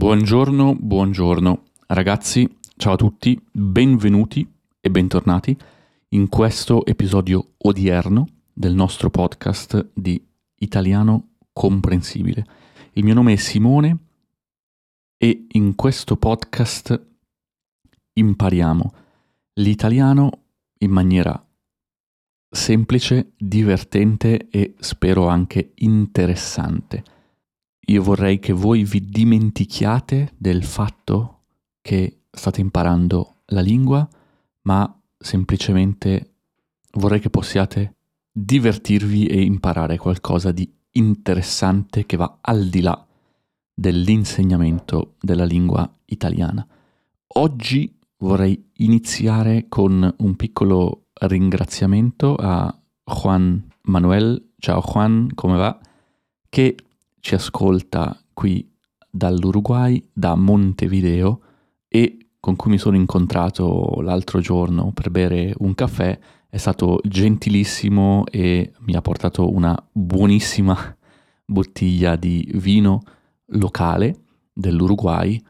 Buongiorno, buongiorno. Ragazzi, ciao a tutti, benvenuti e bentornati in questo episodio odierno del nostro podcast di Italiano Comprensibile. Il mio nome è Simone e in questo podcast impariamo l'italiano in maniera semplice, divertente e spero anche interessante io vorrei che voi vi dimentichiate del fatto che state imparando la lingua, ma semplicemente vorrei che possiate divertirvi e imparare qualcosa di interessante che va al di là dell'insegnamento della lingua italiana. Oggi vorrei iniziare con un piccolo ringraziamento a Juan Manuel. Ciao Juan, come va? Che ci ascolta qui dall'Uruguay, da Montevideo e con cui mi sono incontrato l'altro giorno per bere un caffè, è stato gentilissimo e mi ha portato una buonissima bottiglia di vino locale dell'Uruguay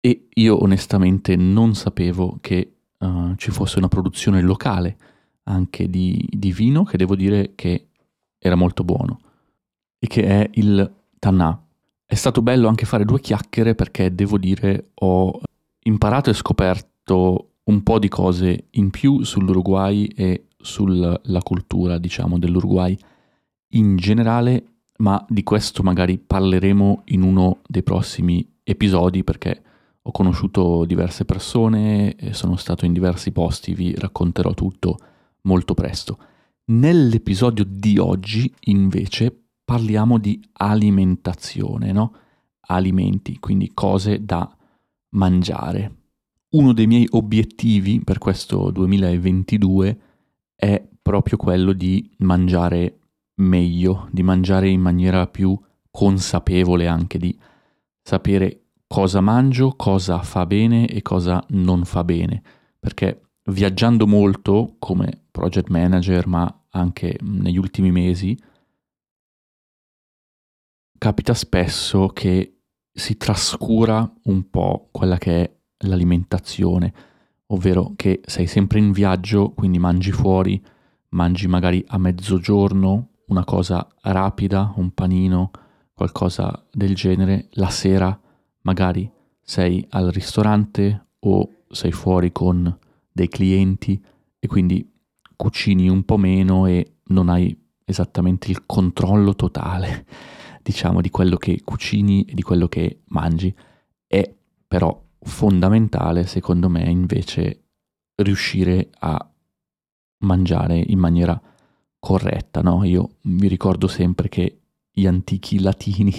e io onestamente non sapevo che uh, ci fosse una produzione locale anche di, di vino che devo dire che era molto buono e che è il Tanà. È stato bello anche fare due chiacchiere perché devo dire ho imparato e scoperto un po' di cose in più sull'Uruguay e sulla cultura, diciamo, dell'Uruguay in generale, ma di questo magari parleremo in uno dei prossimi episodi perché ho conosciuto diverse persone sono stato in diversi posti, vi racconterò tutto molto presto. Nell'episodio di oggi, invece, parliamo di alimentazione, no? Alimenti, quindi cose da mangiare. Uno dei miei obiettivi per questo 2022 è proprio quello di mangiare meglio, di mangiare in maniera più consapevole anche di sapere cosa mangio, cosa fa bene e cosa non fa bene, perché viaggiando molto come project manager, ma anche negli ultimi mesi, capita spesso che si trascura un po' quella che è l'alimentazione, ovvero che sei sempre in viaggio, quindi mangi fuori, mangi magari a mezzogiorno una cosa rapida, un panino, qualcosa del genere, la sera magari sei al ristorante o sei fuori con dei clienti e quindi cucini un po' meno e non hai esattamente il controllo totale diciamo, di quello che cucini e di quello che mangi. È però fondamentale, secondo me, invece, riuscire a mangiare in maniera corretta, no? Io mi ricordo sempre che gli antichi latini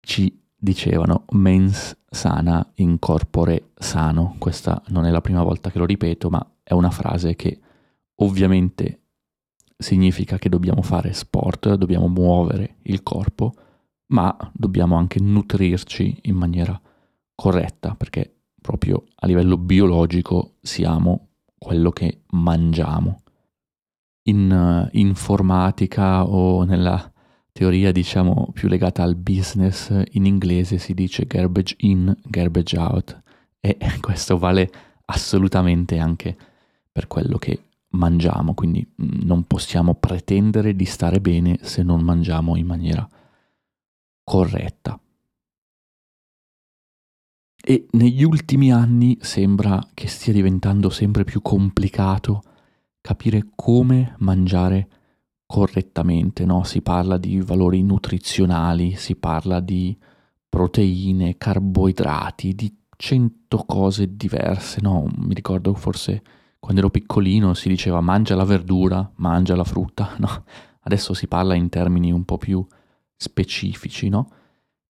ci dicevano mens sana in corpore sano. Questa non è la prima volta che lo ripeto, ma è una frase che ovviamente significa che dobbiamo fare sport, dobbiamo muovere il corpo, ma dobbiamo anche nutrirci in maniera corretta, perché proprio a livello biologico siamo quello che mangiamo. In uh, informatica o nella teoria diciamo più legata al business, in inglese si dice garbage in, garbage out e questo vale assolutamente anche per quello che mangiamo, quindi mm, non possiamo pretendere di stare bene se non mangiamo in maniera corretta. E negli ultimi anni sembra che stia diventando sempre più complicato capire come mangiare correttamente, no? Si parla di valori nutrizionali, si parla di proteine, carboidrati, di cento cose diverse, no? Mi ricordo forse quando ero piccolino si diceva mangia la verdura, mangia la frutta, no? Adesso si parla in termini un po' più specifici, no?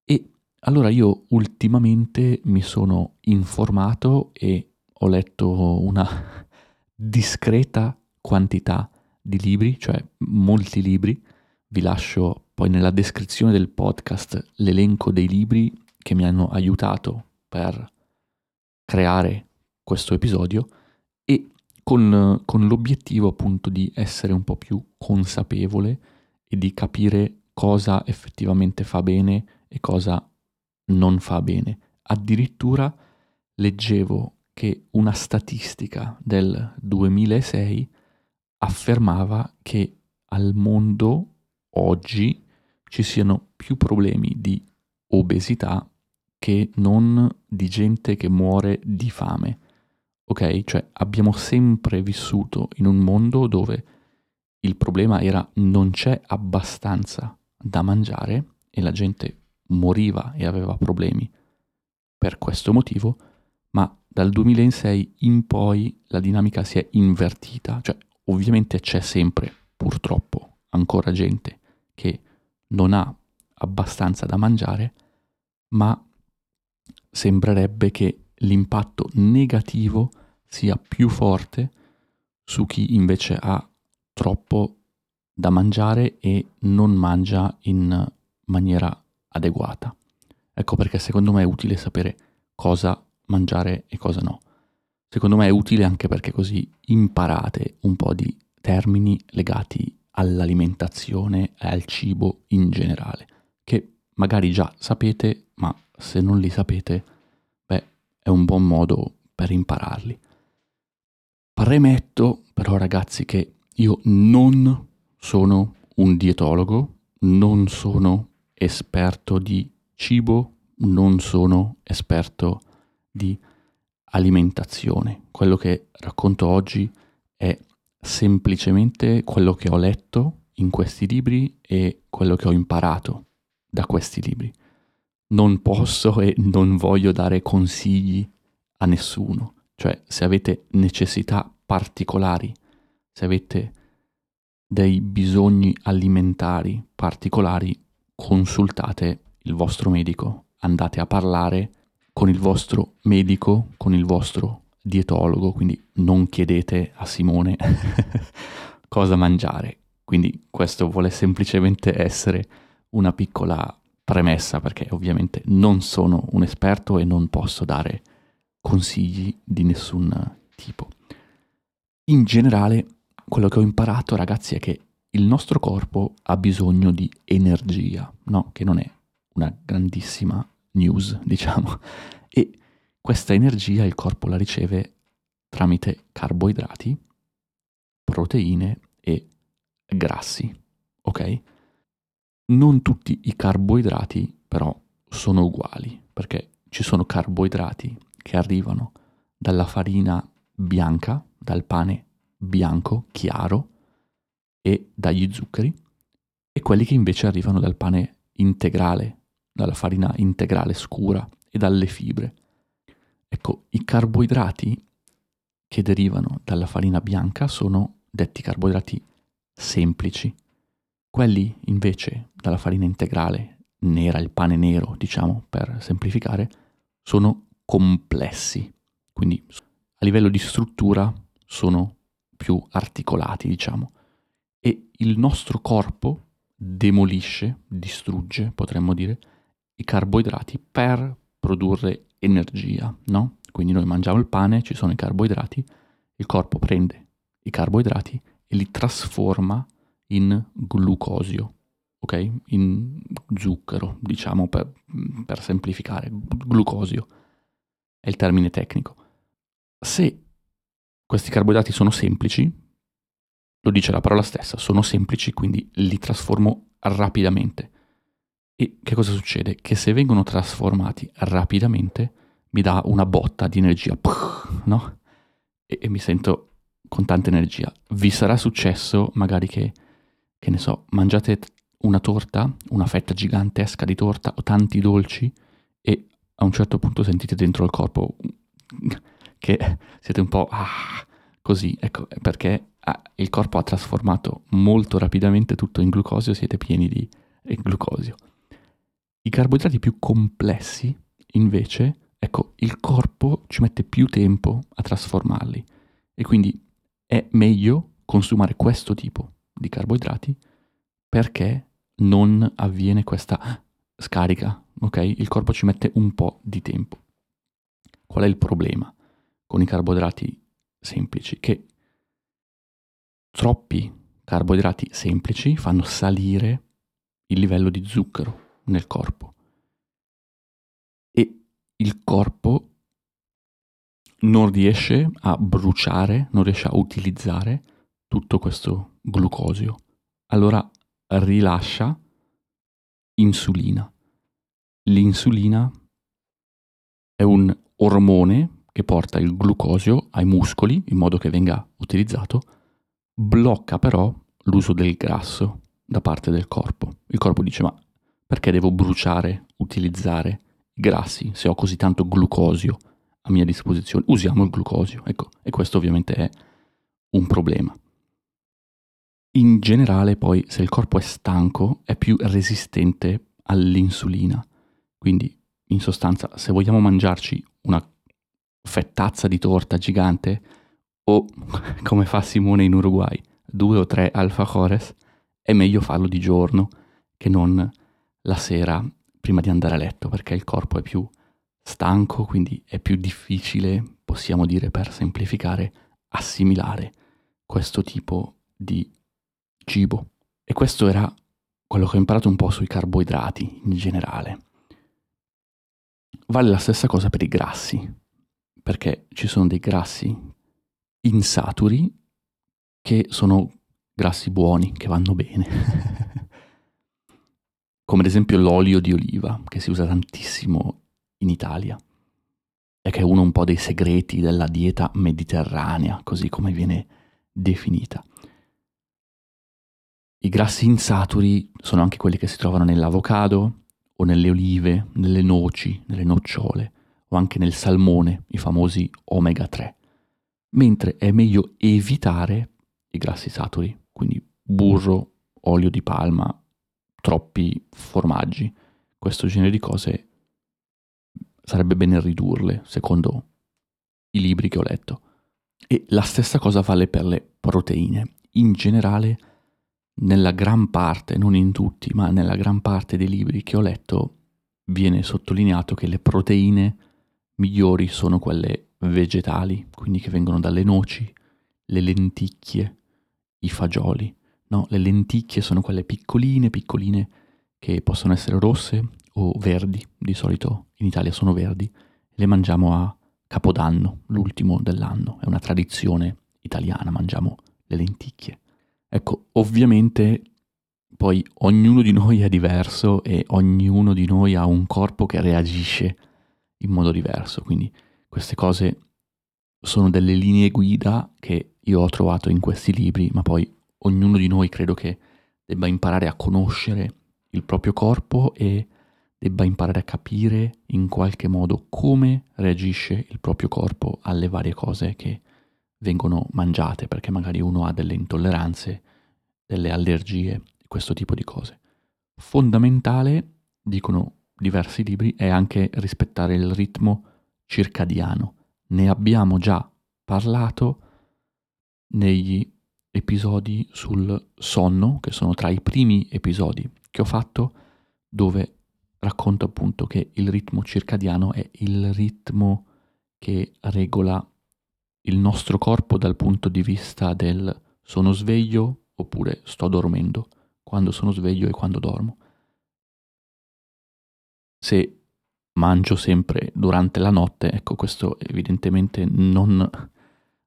E allora io ultimamente mi sono informato e ho letto una discreta quantità di libri, cioè molti libri. Vi lascio poi nella descrizione del podcast l'elenco dei libri che mi hanno aiutato per creare questo episodio con, con l'obiettivo appunto di essere un po' più consapevole e di capire cosa effettivamente fa bene e cosa non fa bene. Addirittura leggevo che una statistica del 2006 affermava che al mondo oggi ci siano più problemi di obesità che non di gente che muore di fame. Ok? Cioè abbiamo sempre vissuto in un mondo dove il problema era non c'è abbastanza da mangiare e la gente moriva e aveva problemi per questo motivo, ma dal 2006 in poi la dinamica si è invertita, cioè ovviamente c'è sempre purtroppo ancora gente che non ha abbastanza da mangiare, ma sembrerebbe che l'impatto negativo sia più forte su chi invece ha troppo da mangiare e non mangia in maniera adeguata. Ecco perché secondo me è utile sapere cosa mangiare e cosa no. Secondo me è utile anche perché così imparate un po' di termini legati all'alimentazione e al cibo in generale, che magari già sapete, ma se non li sapete, beh, è un buon modo per impararli. Premetto però ragazzi che io non sono un dietologo, non sono esperto di cibo, non sono esperto di alimentazione. Quello che racconto oggi è semplicemente quello che ho letto in questi libri e quello che ho imparato da questi libri. Non posso e non voglio dare consigli a nessuno, cioè se avete necessità particolari, se avete dei bisogni alimentari particolari, consultate il vostro medico, andate a parlare con il vostro medico, con il vostro dietologo, quindi non chiedete a Simone cosa mangiare. Quindi questo vuole semplicemente essere una piccola premessa perché ovviamente non sono un esperto e non posso dare consigli di nessun tipo. In generale, quello che ho imparato, ragazzi, è che il nostro corpo ha bisogno di energia, no? Che non è una grandissima news, diciamo. E questa energia il corpo la riceve tramite carboidrati, proteine e grassi, ok? Non tutti i carboidrati però sono uguali, perché ci sono carboidrati che arrivano dalla farina bianca, dal pane bianco, chiaro, e dagli zuccheri, e quelli che invece arrivano dal pane integrale, dalla farina integrale scura e dalle fibre. Ecco, i carboidrati che derivano dalla farina bianca sono detti carboidrati semplici. Quelli invece dalla farina integrale, nera, il pane nero, diciamo, per semplificare, sono complessi. Quindi a livello di struttura sono più articolati, diciamo. E il nostro corpo demolisce, distrugge, potremmo dire, i carboidrati per produrre energia, no? Quindi noi mangiamo il pane, ci sono i carboidrati, il corpo prende i carboidrati e li trasforma in glucosio, ok? In zucchero, diciamo per, per semplificare, glucosio è il termine tecnico. Se questi carboidrati sono semplici, lo dice la parola stessa, sono semplici, quindi li trasformo rapidamente. E che cosa succede? Che se vengono trasformati rapidamente mi dà una botta di energia, no? E, e mi sento con tanta energia. Vi sarà successo magari che, che ne so, mangiate una torta, una fetta gigantesca di torta o tanti dolci e a un certo punto sentite dentro il corpo che siete un po' ah, così, ecco, perché ah, il corpo ha trasformato molto rapidamente tutto in glucosio, siete pieni di glucosio. I carboidrati più complessi, invece, ecco, il corpo ci mette più tempo a trasformarli e quindi è meglio consumare questo tipo di carboidrati perché non avviene questa scarica, ok? Il corpo ci mette un po' di tempo. Qual è il problema con i carboidrati semplici? Che troppi carboidrati semplici fanno salire il livello di zucchero nel corpo. il corpo non riesce a bruciare, non riesce a utilizzare tutto questo glucosio. Allora rilascia insulina. L'insulina è un ormone che porta il glucosio ai muscoli in modo che venga utilizzato, blocca però l'uso del grasso da parte del corpo. Il corpo dice ma perché devo bruciare, utilizzare i grassi se ho così tanto glucosio a mia disposizione? Usiamo il glucosio, ecco, e questo ovviamente è un problema. In generale poi se il corpo è stanco è più resistente all'insulina, quindi in sostanza se vogliamo mangiarci una fettazza di torta gigante o come fa Simone in Uruguay, due o tre alfajores, è meglio farlo di giorno che non la sera prima di andare a letto perché il corpo è più stanco, quindi è più difficile, possiamo dire per semplificare, assimilare questo tipo di cibo. E questo era quello che ho imparato un po' sui carboidrati in generale. Vale la stessa cosa per i grassi, perché ci sono dei grassi insaturi che sono grassi buoni, che vanno bene. Come ad esempio l'olio di oliva, che si usa tantissimo in Italia e che è uno un po' dei segreti della dieta mediterranea, così come viene definita. I grassi insaturi sono anche quelli che si trovano nell'avocado o nelle olive, nelle noci, nelle nocciole o anche nel salmone, i famosi omega 3. Mentre è meglio evitare i grassi saturi, quindi burro, olio di palma, troppi formaggi, questo genere di cose sarebbe bene ridurle, secondo i libri che ho letto. E la stessa cosa vale per le proteine. In generale, nella gran parte, non in tutti, ma nella gran parte dei libri che ho letto, viene sottolineato che le proteine migliori sono quelle vegetali, quindi che vengono dalle noci, le lenticchie, i fagioli. No, le lenticchie sono quelle piccoline, piccoline, che possono essere rosse o verdi, di solito in Italia sono verdi, le mangiamo a Capodanno, l'ultimo dell'anno, è una tradizione italiana, mangiamo le lenticchie. Ecco, ovviamente poi ognuno di noi è diverso e ognuno di noi ha un corpo che reagisce in modo diverso, quindi queste cose sono delle linee guida che io ho trovato in questi libri, ma poi ognuno di noi credo che debba imparare a conoscere il proprio corpo e debba imparare a capire in qualche modo come reagisce il proprio corpo alle varie cose che vengono mangiate, perché magari uno ha delle intolleranze, delle allergie, questo tipo di cose. Fondamentale, dicono diversi libri, è anche rispettare il ritmo circadiano. Ne abbiamo già parlato negli episodi sul sonno, che sono tra i primi episodi che ho fatto, dove racconto appunto che il ritmo circadiano è il ritmo che regola il nostro corpo dal punto di vista del sono sveglio oppure sto dormendo, quando sono sveglio e quando dormo. Se mangio sempre durante la notte, ecco questo evidentemente non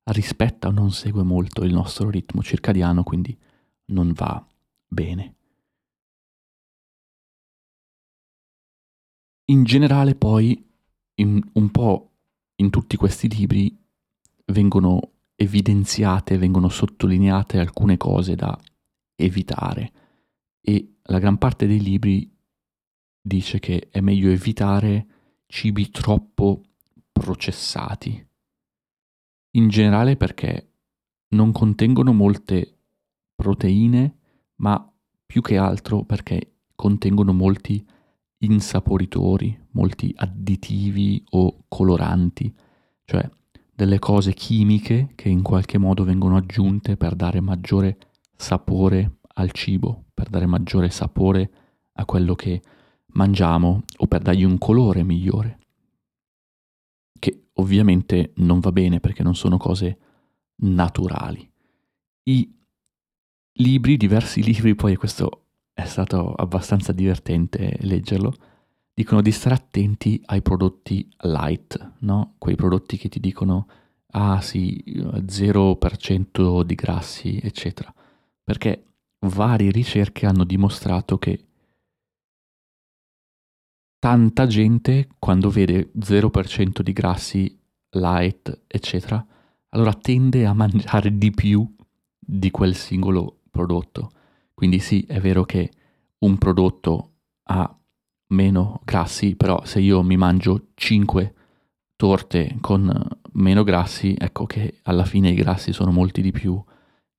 rispetta o non segue molto il nostro ritmo circadiano, quindi non va bene. In generale poi, in, un po' in tutti questi libri, vengono evidenziate, vengono sottolineate alcune cose da evitare e la gran parte dei libri dice che è meglio evitare cibi troppo processati. In generale perché non contengono molte proteine, ma più che altro perché contengono molti insaporitori, molti additivi o coloranti, cioè delle cose chimiche che in qualche modo vengono aggiunte per dare maggiore sapore al cibo, per dare maggiore sapore a quello che mangiamo o per dargli un colore migliore. Che ovviamente non va bene perché non sono cose naturali. I libri, diversi libri, poi questo è stato abbastanza divertente leggerlo, dicono di stare attenti ai prodotti light, no? Quei prodotti che ti dicono ah sì, 0% di grassi, eccetera. Perché varie ricerche hanno dimostrato che tanta gente quando vede 0% di grassi light, eccetera, allora tende a mangiare di più di quel singolo prodotto. Quindi sì, è vero che un prodotto ha meno grassi, però se io mi mangio 5 torte con meno grassi, ecco che alla fine i grassi sono molti di più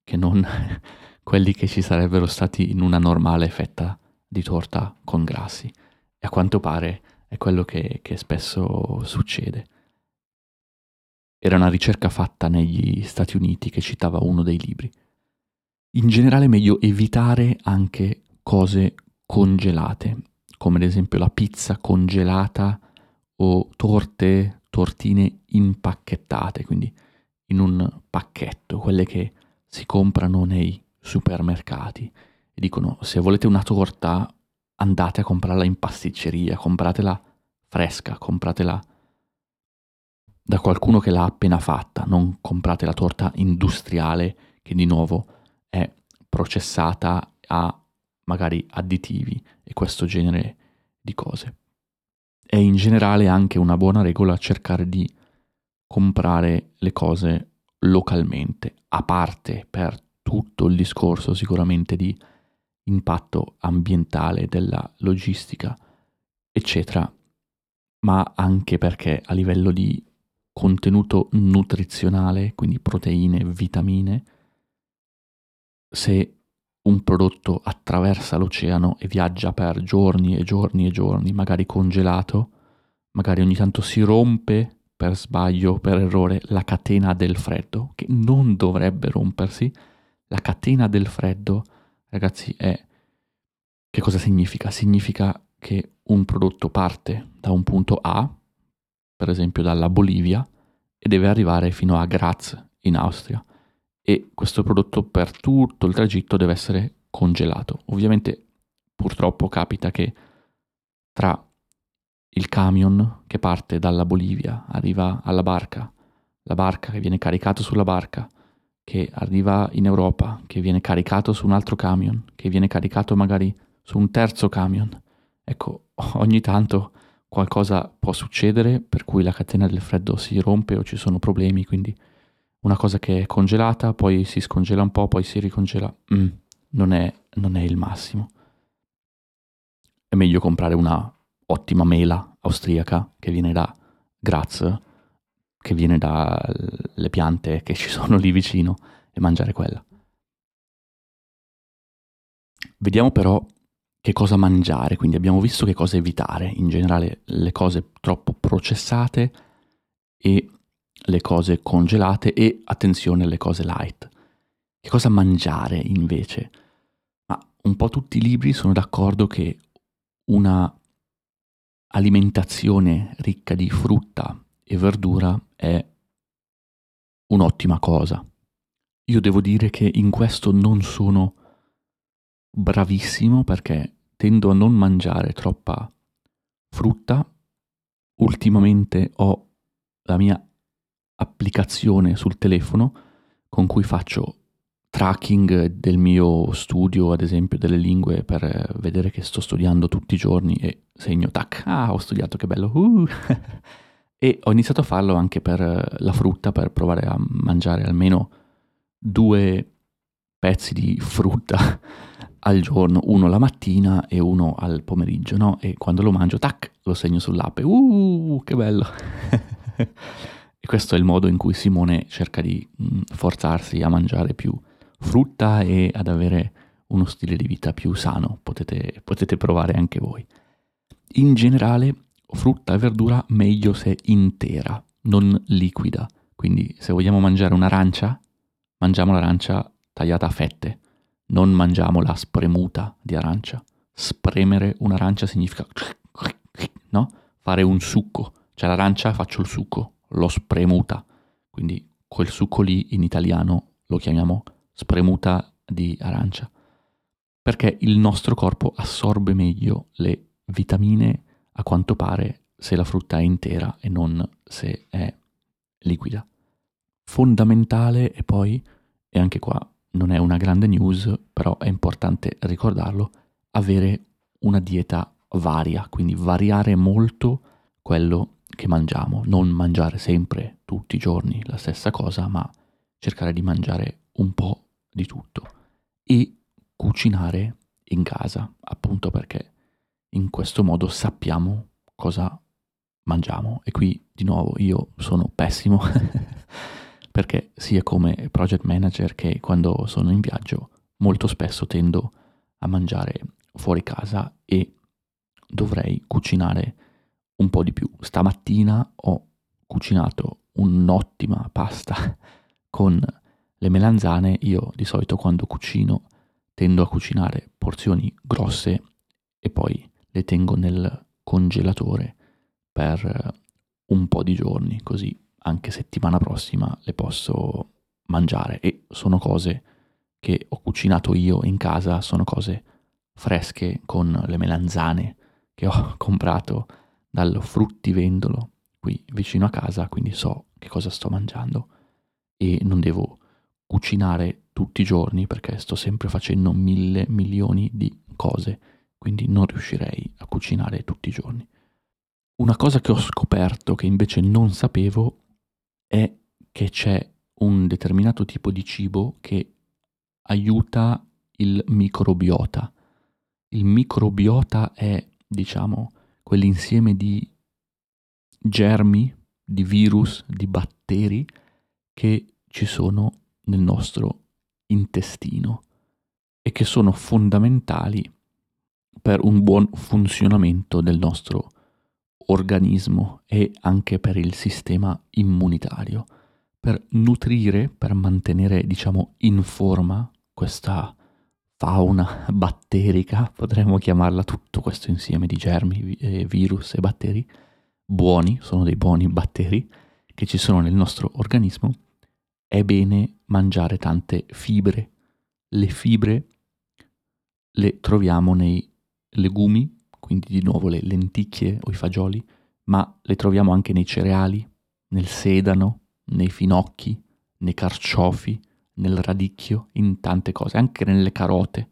che non quelli che ci sarebbero stati in una normale fetta di torta con grassi. E a quanto pare è quello che, che spesso succede. Era una ricerca fatta negli Stati Uniti che citava uno dei libri. In generale è meglio evitare anche cose congelate, come ad esempio la pizza congelata o torte, tortine impacchettate, quindi in un pacchetto, quelle che si comprano nei supermercati e dicono se volete una torta andate a comprarla in pasticceria, compratela fresca, compratela da qualcuno che l'ha appena fatta, non comprate la torta industriale che di nuovo è processata a magari additivi e questo genere di cose. È in generale anche una buona regola cercare di comprare le cose localmente, a parte per tutto il discorso sicuramente di impatto ambientale della logistica, eccetera, ma anche perché a livello di contenuto nutrizionale, quindi proteine, vitamine, se un prodotto attraversa l'oceano e viaggia per giorni e giorni e giorni, magari congelato, magari ogni tanto si rompe per sbaglio, per errore, la catena del freddo, che non dovrebbe rompersi. La catena del freddo, ragazzi, è... Che cosa significa? Significa che un prodotto parte da un punto A, per esempio dalla Bolivia, e deve arrivare fino a Graz, in Austria e questo prodotto per tutto il tragitto deve essere congelato. Ovviamente purtroppo capita che tra il camion che parte dalla Bolivia arriva alla barca, la barca che viene caricato sulla barca, che arriva in Europa, che viene caricato su un altro camion, che viene caricato magari su un terzo camion. Ecco, ogni tanto qualcosa può succedere per cui la catena del freddo si rompe o ci sono problemi, quindi una cosa che è congelata, poi si scongela un po', poi si ricongela, mm, non, è, non è il massimo. È meglio comprare una ottima mela austriaca che viene da Graz, che viene dalle piante che ci sono lì vicino e mangiare quella. Vediamo però che cosa mangiare, quindi abbiamo visto che cosa evitare, in generale le cose troppo processate e le cose congelate e attenzione alle cose light. Che cosa mangiare invece? Ma un po' tutti i libri sono d'accordo che una alimentazione ricca di frutta e verdura è un'ottima cosa. Io devo dire che in questo non sono bravissimo perché tendo a non mangiare troppa frutta. Ultimamente ho la mia applicazione sul telefono con cui faccio tracking del mio studio, ad esempio delle lingue, per vedere che sto studiando tutti i giorni e segno, tac, ah, ho studiato, che bello. Uh. e ho iniziato a farlo anche per la frutta, per provare a mangiare almeno due pezzi di frutta al giorno, uno la mattina e uno al pomeriggio, no? E quando lo mangio, tac, lo segno sull'app uh, che bello. E questo è il modo in cui Simone cerca di mm, forzarsi a mangiare più frutta e ad avere uno stile di vita più sano. Potete, potete provare anche voi. In generale, frutta e verdura meglio se intera, non liquida. Quindi se vogliamo mangiare un'arancia, mangiamo l'arancia tagliata a fette, non mangiamo la spremuta di arancia. Spremere un'arancia significa no? fare un succo. Cioè l'arancia faccio il succo, l'ho spremuta, quindi quel succo lì in italiano lo chiamiamo spremuta di arancia, perché il nostro corpo assorbe meglio le vitamine a quanto pare se la frutta è intera e non se è liquida. Fondamentale e poi, e anche qua non è una grande news, però è importante ricordarlo, avere una dieta varia, quindi variare molto quello che mangiamo, non mangiare sempre tutti i giorni la stessa cosa, ma cercare di mangiare un po' di tutto e cucinare in casa, appunto perché in questo modo sappiamo cosa mangiamo. E qui di nuovo io sono pessimo perché sia come project manager che quando sono in viaggio molto spesso tendo a mangiare fuori casa e dovrei cucinare un po' di più. Stamattina ho cucinato un'ottima pasta con le melanzane. Io di solito quando cucino tendo a cucinare porzioni grosse e poi le tengo nel congelatore per un po' di giorni, così anche settimana prossima le posso mangiare e sono cose che ho cucinato io in casa, sono cose fresche con le melanzane che ho comprato dal fruttivendolo qui vicino a casa, quindi so che cosa sto mangiando e non devo cucinare tutti i giorni perché sto sempre facendo mille milioni di cose, quindi non riuscirei a cucinare tutti i giorni. Una cosa che ho scoperto che invece non sapevo è che c'è un determinato tipo di cibo che aiuta il microbiota. Il microbiota è, diciamo, quell'insieme di germi, di virus, di batteri che ci sono nel nostro intestino e che sono fondamentali per un buon funzionamento del nostro organismo e anche per il sistema immunitario, per nutrire, per mantenere, diciamo, in forma questa fauna batterica, potremmo chiamarla tutto questo insieme di germi, virus e batteri, buoni, sono dei buoni batteri che ci sono nel nostro organismo, è bene mangiare tante fibre. Le fibre le troviamo nei legumi, quindi di nuovo le lenticchie o i fagioli, ma le troviamo anche nei cereali, nel sedano, nei finocchi, nei carciofi, nel radicchio, in tante cose, anche nelle carote.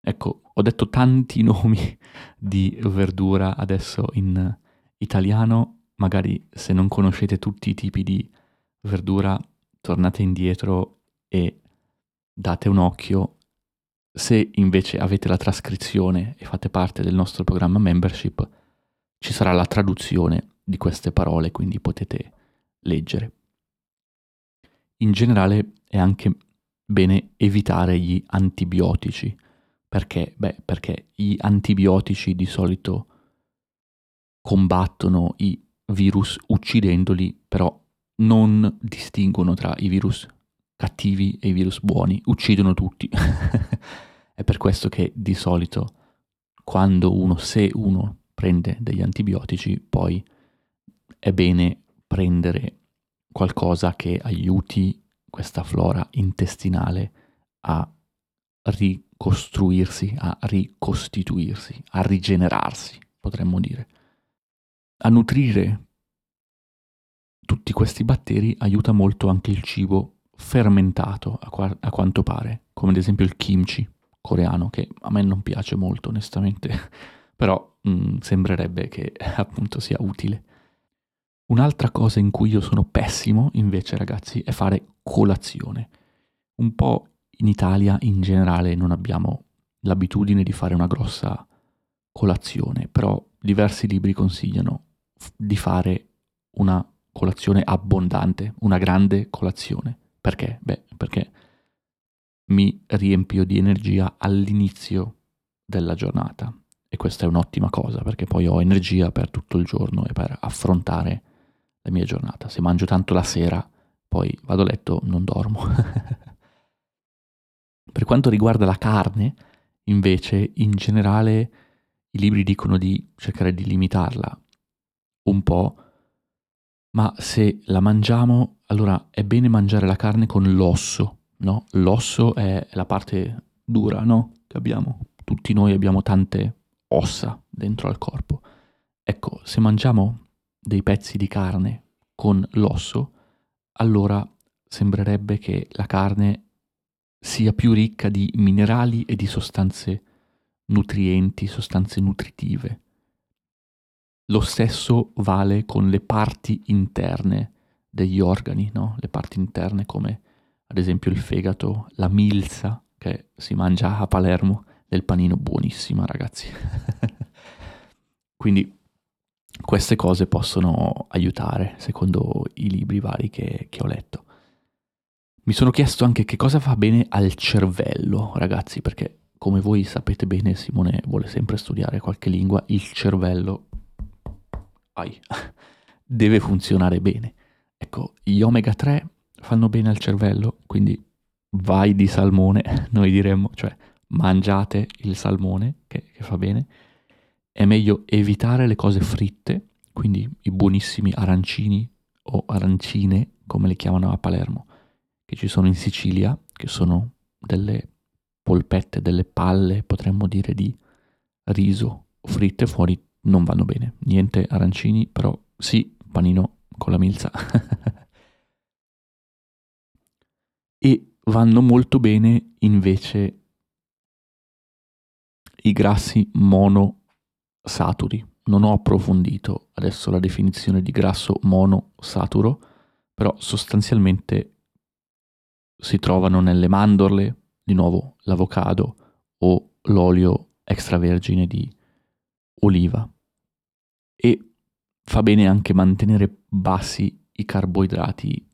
Ecco, ho detto tanti nomi di verdura adesso in italiano, magari se non conoscete tutti i tipi di verdura, tornate indietro e date un occhio. Se invece avete la trascrizione e fate parte del nostro programma membership, ci sarà la traduzione di queste parole, quindi potete leggere. In generale è anche bene evitare gli antibiotici. Perché? Beh, perché gli antibiotici di solito combattono i virus uccidendoli, però non distinguono tra i virus cattivi e i virus buoni, uccidono tutti. È per questo che di solito quando uno, se uno prende degli antibiotici, poi è bene prendere qualcosa che aiuti questa flora intestinale a ricostruirsi, a ricostituirsi, a rigenerarsi, potremmo dire. A nutrire tutti questi batteri aiuta molto anche il cibo fermentato, a, qua- a quanto pare, come ad esempio il kimchi coreano, che a me non piace molto onestamente, però mh, mm, sembrerebbe che appunto sia utile. Un'altra cosa in cui io sono pessimo invece ragazzi è fare colazione. Un po' in Italia in generale non abbiamo l'abitudine di fare una grossa colazione, però diversi libri consigliano di fare una colazione abbondante, una grande colazione. Perché? Beh, perché mi riempio di energia all'inizio della giornata e questa è un'ottima cosa perché poi ho energia per tutto il giorno e per affrontare la mia giornata. Se mangio tanto la sera, poi vado a letto, non dormo. per quanto riguarda la carne, invece, in generale i libri dicono di cercare di limitarla un po' ma se la mangiamo, allora è bene mangiare la carne con l'osso, no? L'osso è la parte dura, no? Che abbiamo. Tutti noi abbiamo tante ossa dentro al corpo Ecco, se mangiamo dei pezzi di carne con l'osso, allora sembrerebbe che la carne sia più ricca di minerali e di sostanze nutrienti, sostanze nutritive. Lo stesso vale con le parti interne degli organi, no? le parti interne come ad esempio il fegato, la milza che si mangia a Palermo, del panino buonissima ragazzi. Quindi queste cose possono aiutare, secondo i libri vari che, che ho letto. Mi sono chiesto anche che cosa fa bene al cervello, ragazzi, perché come voi sapete bene, Simone vuole sempre studiare qualche lingua, il cervello ai, deve funzionare bene. Ecco, gli omega 3 fanno bene al cervello, quindi vai di salmone, noi diremmo, cioè mangiate il salmone che, che fa bene. È meglio evitare le cose fritte, quindi i buonissimi arancini o arancine, come le chiamano a Palermo, che ci sono in Sicilia, che sono delle polpette, delle palle, potremmo dire, di riso fritte fuori non vanno bene. Niente arancini, però sì, panino con la milza. e vanno molto bene invece i grassi monosaturi. Non ho approfondito adesso la definizione di grasso monosaturo, però sostanzialmente si trovano nelle mandorle, di nuovo l'avocado o l'olio extravergine di oliva. E fa bene anche mantenere bassi i carboidrati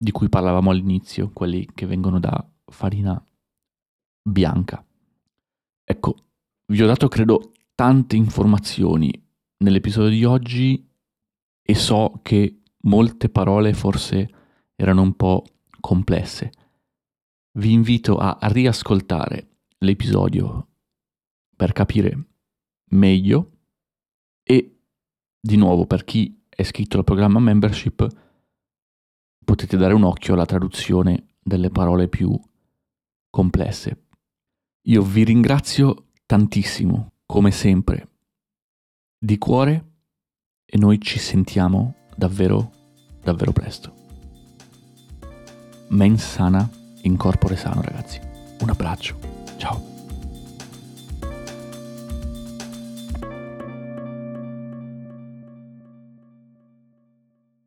di cui parlavamo all'inizio, quelli che vengono da farina bianca. Ecco, vi ho dato credo tante informazioni nell'episodio di oggi e so che molte parole forse erano un po' complesse. Vi invito a riascoltare l'episodio per capire meglio e di nuovo per chi è iscritto al programma membership potete dare un occhio alla traduzione delle parole più complesse. Io vi ringrazio tantissimo, come sempre, di cuore e noi ci sentiamo davvero, davvero presto. Mens sana in corpore sano, ragazzi. Un abbraccio. Ciao.